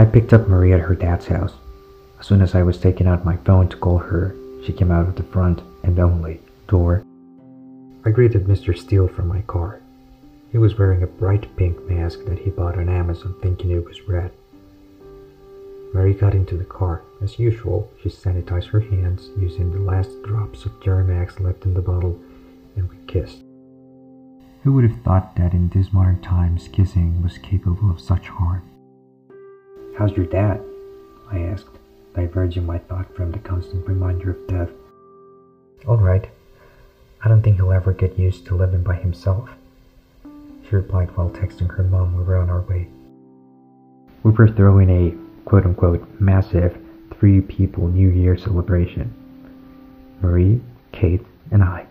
I picked up Marie at her dad's house. As soon as I was taking out my phone to call her, she came out of the front and only door. I greeted Mr. Steele from my car. He was wearing a bright pink mask that he bought on Amazon thinking it was red. Mary got into the car. As usual, she sanitized her hands using the last drops of Germ-X left in the bottle and we kissed. Who would have thought that in these modern times kissing was capable of such harm? How's your dad? I asked, diverging my thought from the constant reminder of death. All right. I don't think he'll ever get used to living by himself. She replied while texting her mom we were on our way. We were throwing a quote unquote massive three people New Year celebration. Marie, Kate, and I.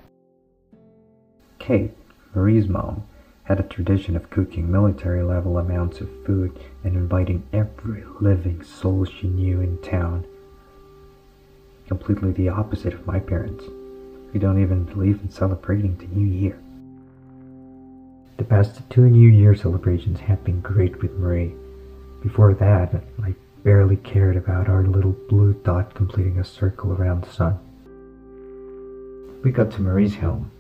Kate, Marie's mom, had a tradition of cooking military level amounts of food and inviting every living soul she knew in town. Completely the opposite of my parents. We don't even believe in celebrating the new year. The past two New Year celebrations had been great with Marie. Before that, I barely cared about our little blue dot completing a circle around the sun. We got to Marie's home.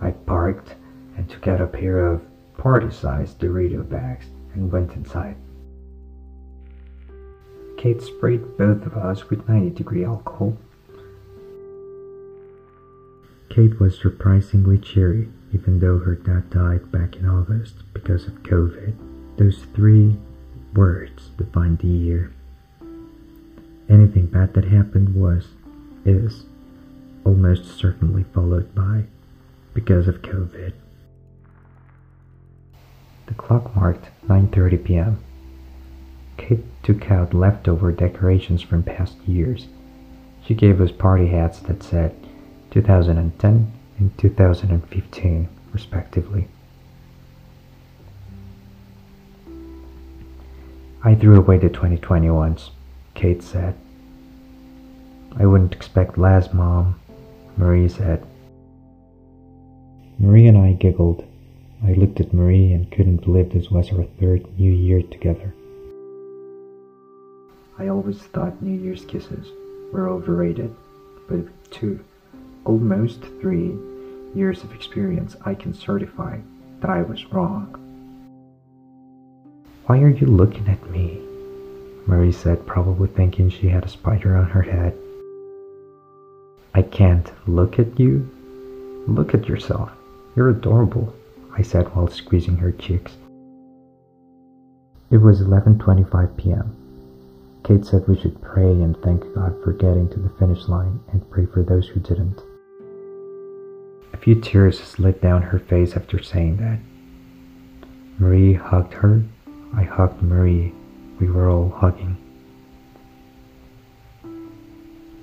I parked and took out a pair of party-sized Dorito bags and went inside. Kate sprayed both of us with 90 degree alcohol. Kate was surprisingly cheery, even though her dad died back in August because of COVID. Those three words defined the year. Anything bad that happened was, is, almost certainly followed by, because of COVID. The clock marked 9.30 p.m. Kate took out leftover decorations from past years. She gave us party hats that said 2010 and 2015, respectively. I threw away the 2020 ones, Kate said. I wouldn't expect less, Mom, Marie said. Marie and I giggled. I looked at Marie and couldn't believe this was our third New Year together. I always thought New Year's kisses were overrated, but with two, almost three years of experience, I can certify that I was wrong. Why are you looking at me? Marie said, probably thinking she had a spider on her head. I can't look at you. Look at yourself. You're adorable, I said while squeezing her cheeks. It was 11:25 p.m. Kate said we should pray and thank God for getting to the finish line and pray for those who didn't. A few tears slid down her face after saying that. Marie hugged her. I hugged Marie. We were all hugging.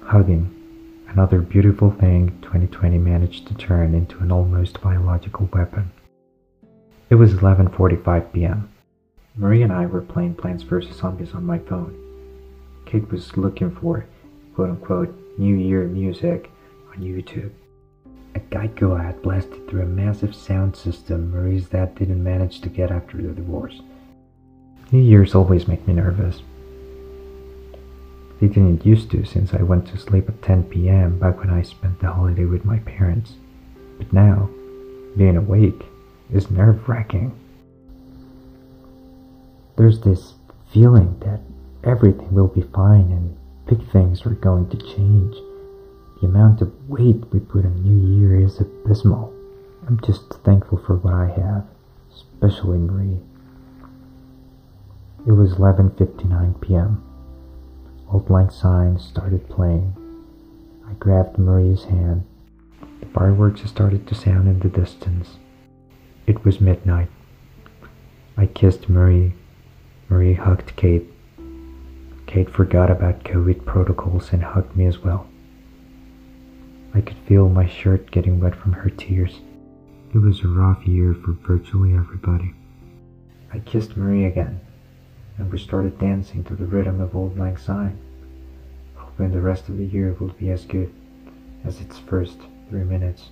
Hugging Another beautiful thing 2020 managed to turn into an almost biological weapon. It was 11:45 p.m. Marie and I were playing Plants vs Zombies on my phone. Kate was looking for quote-unquote New Year music on YouTube. A Geico ad blasted through a massive sound system Marie's dad didn't manage to get after the divorce. New Year's always make me nervous. They didn't used to since I went to sleep at 10 p.m. back when I spent the holiday with my parents. But now, being awake is nerve wracking. There's this feeling that everything will be fine and big things are going to change. The amount of weight we put on New Year is abysmal. I'm just thankful for what I have, especially Marie. It was 11:59 p.m. Auld Lang Syne started playing. I grabbed Marie's hand. The fireworks started to sound in the distance. It was midnight. I kissed Marie. Marie hugged Kate. Kate forgot about COVID protocols and hugged me as well. I could feel my shirt getting wet from her tears. It was a rough year for virtually everybody. I kissed Marie again and we started dancing to the rhythm of Auld Lang Syne, hoping the rest of the year will be as good as its first three minutes.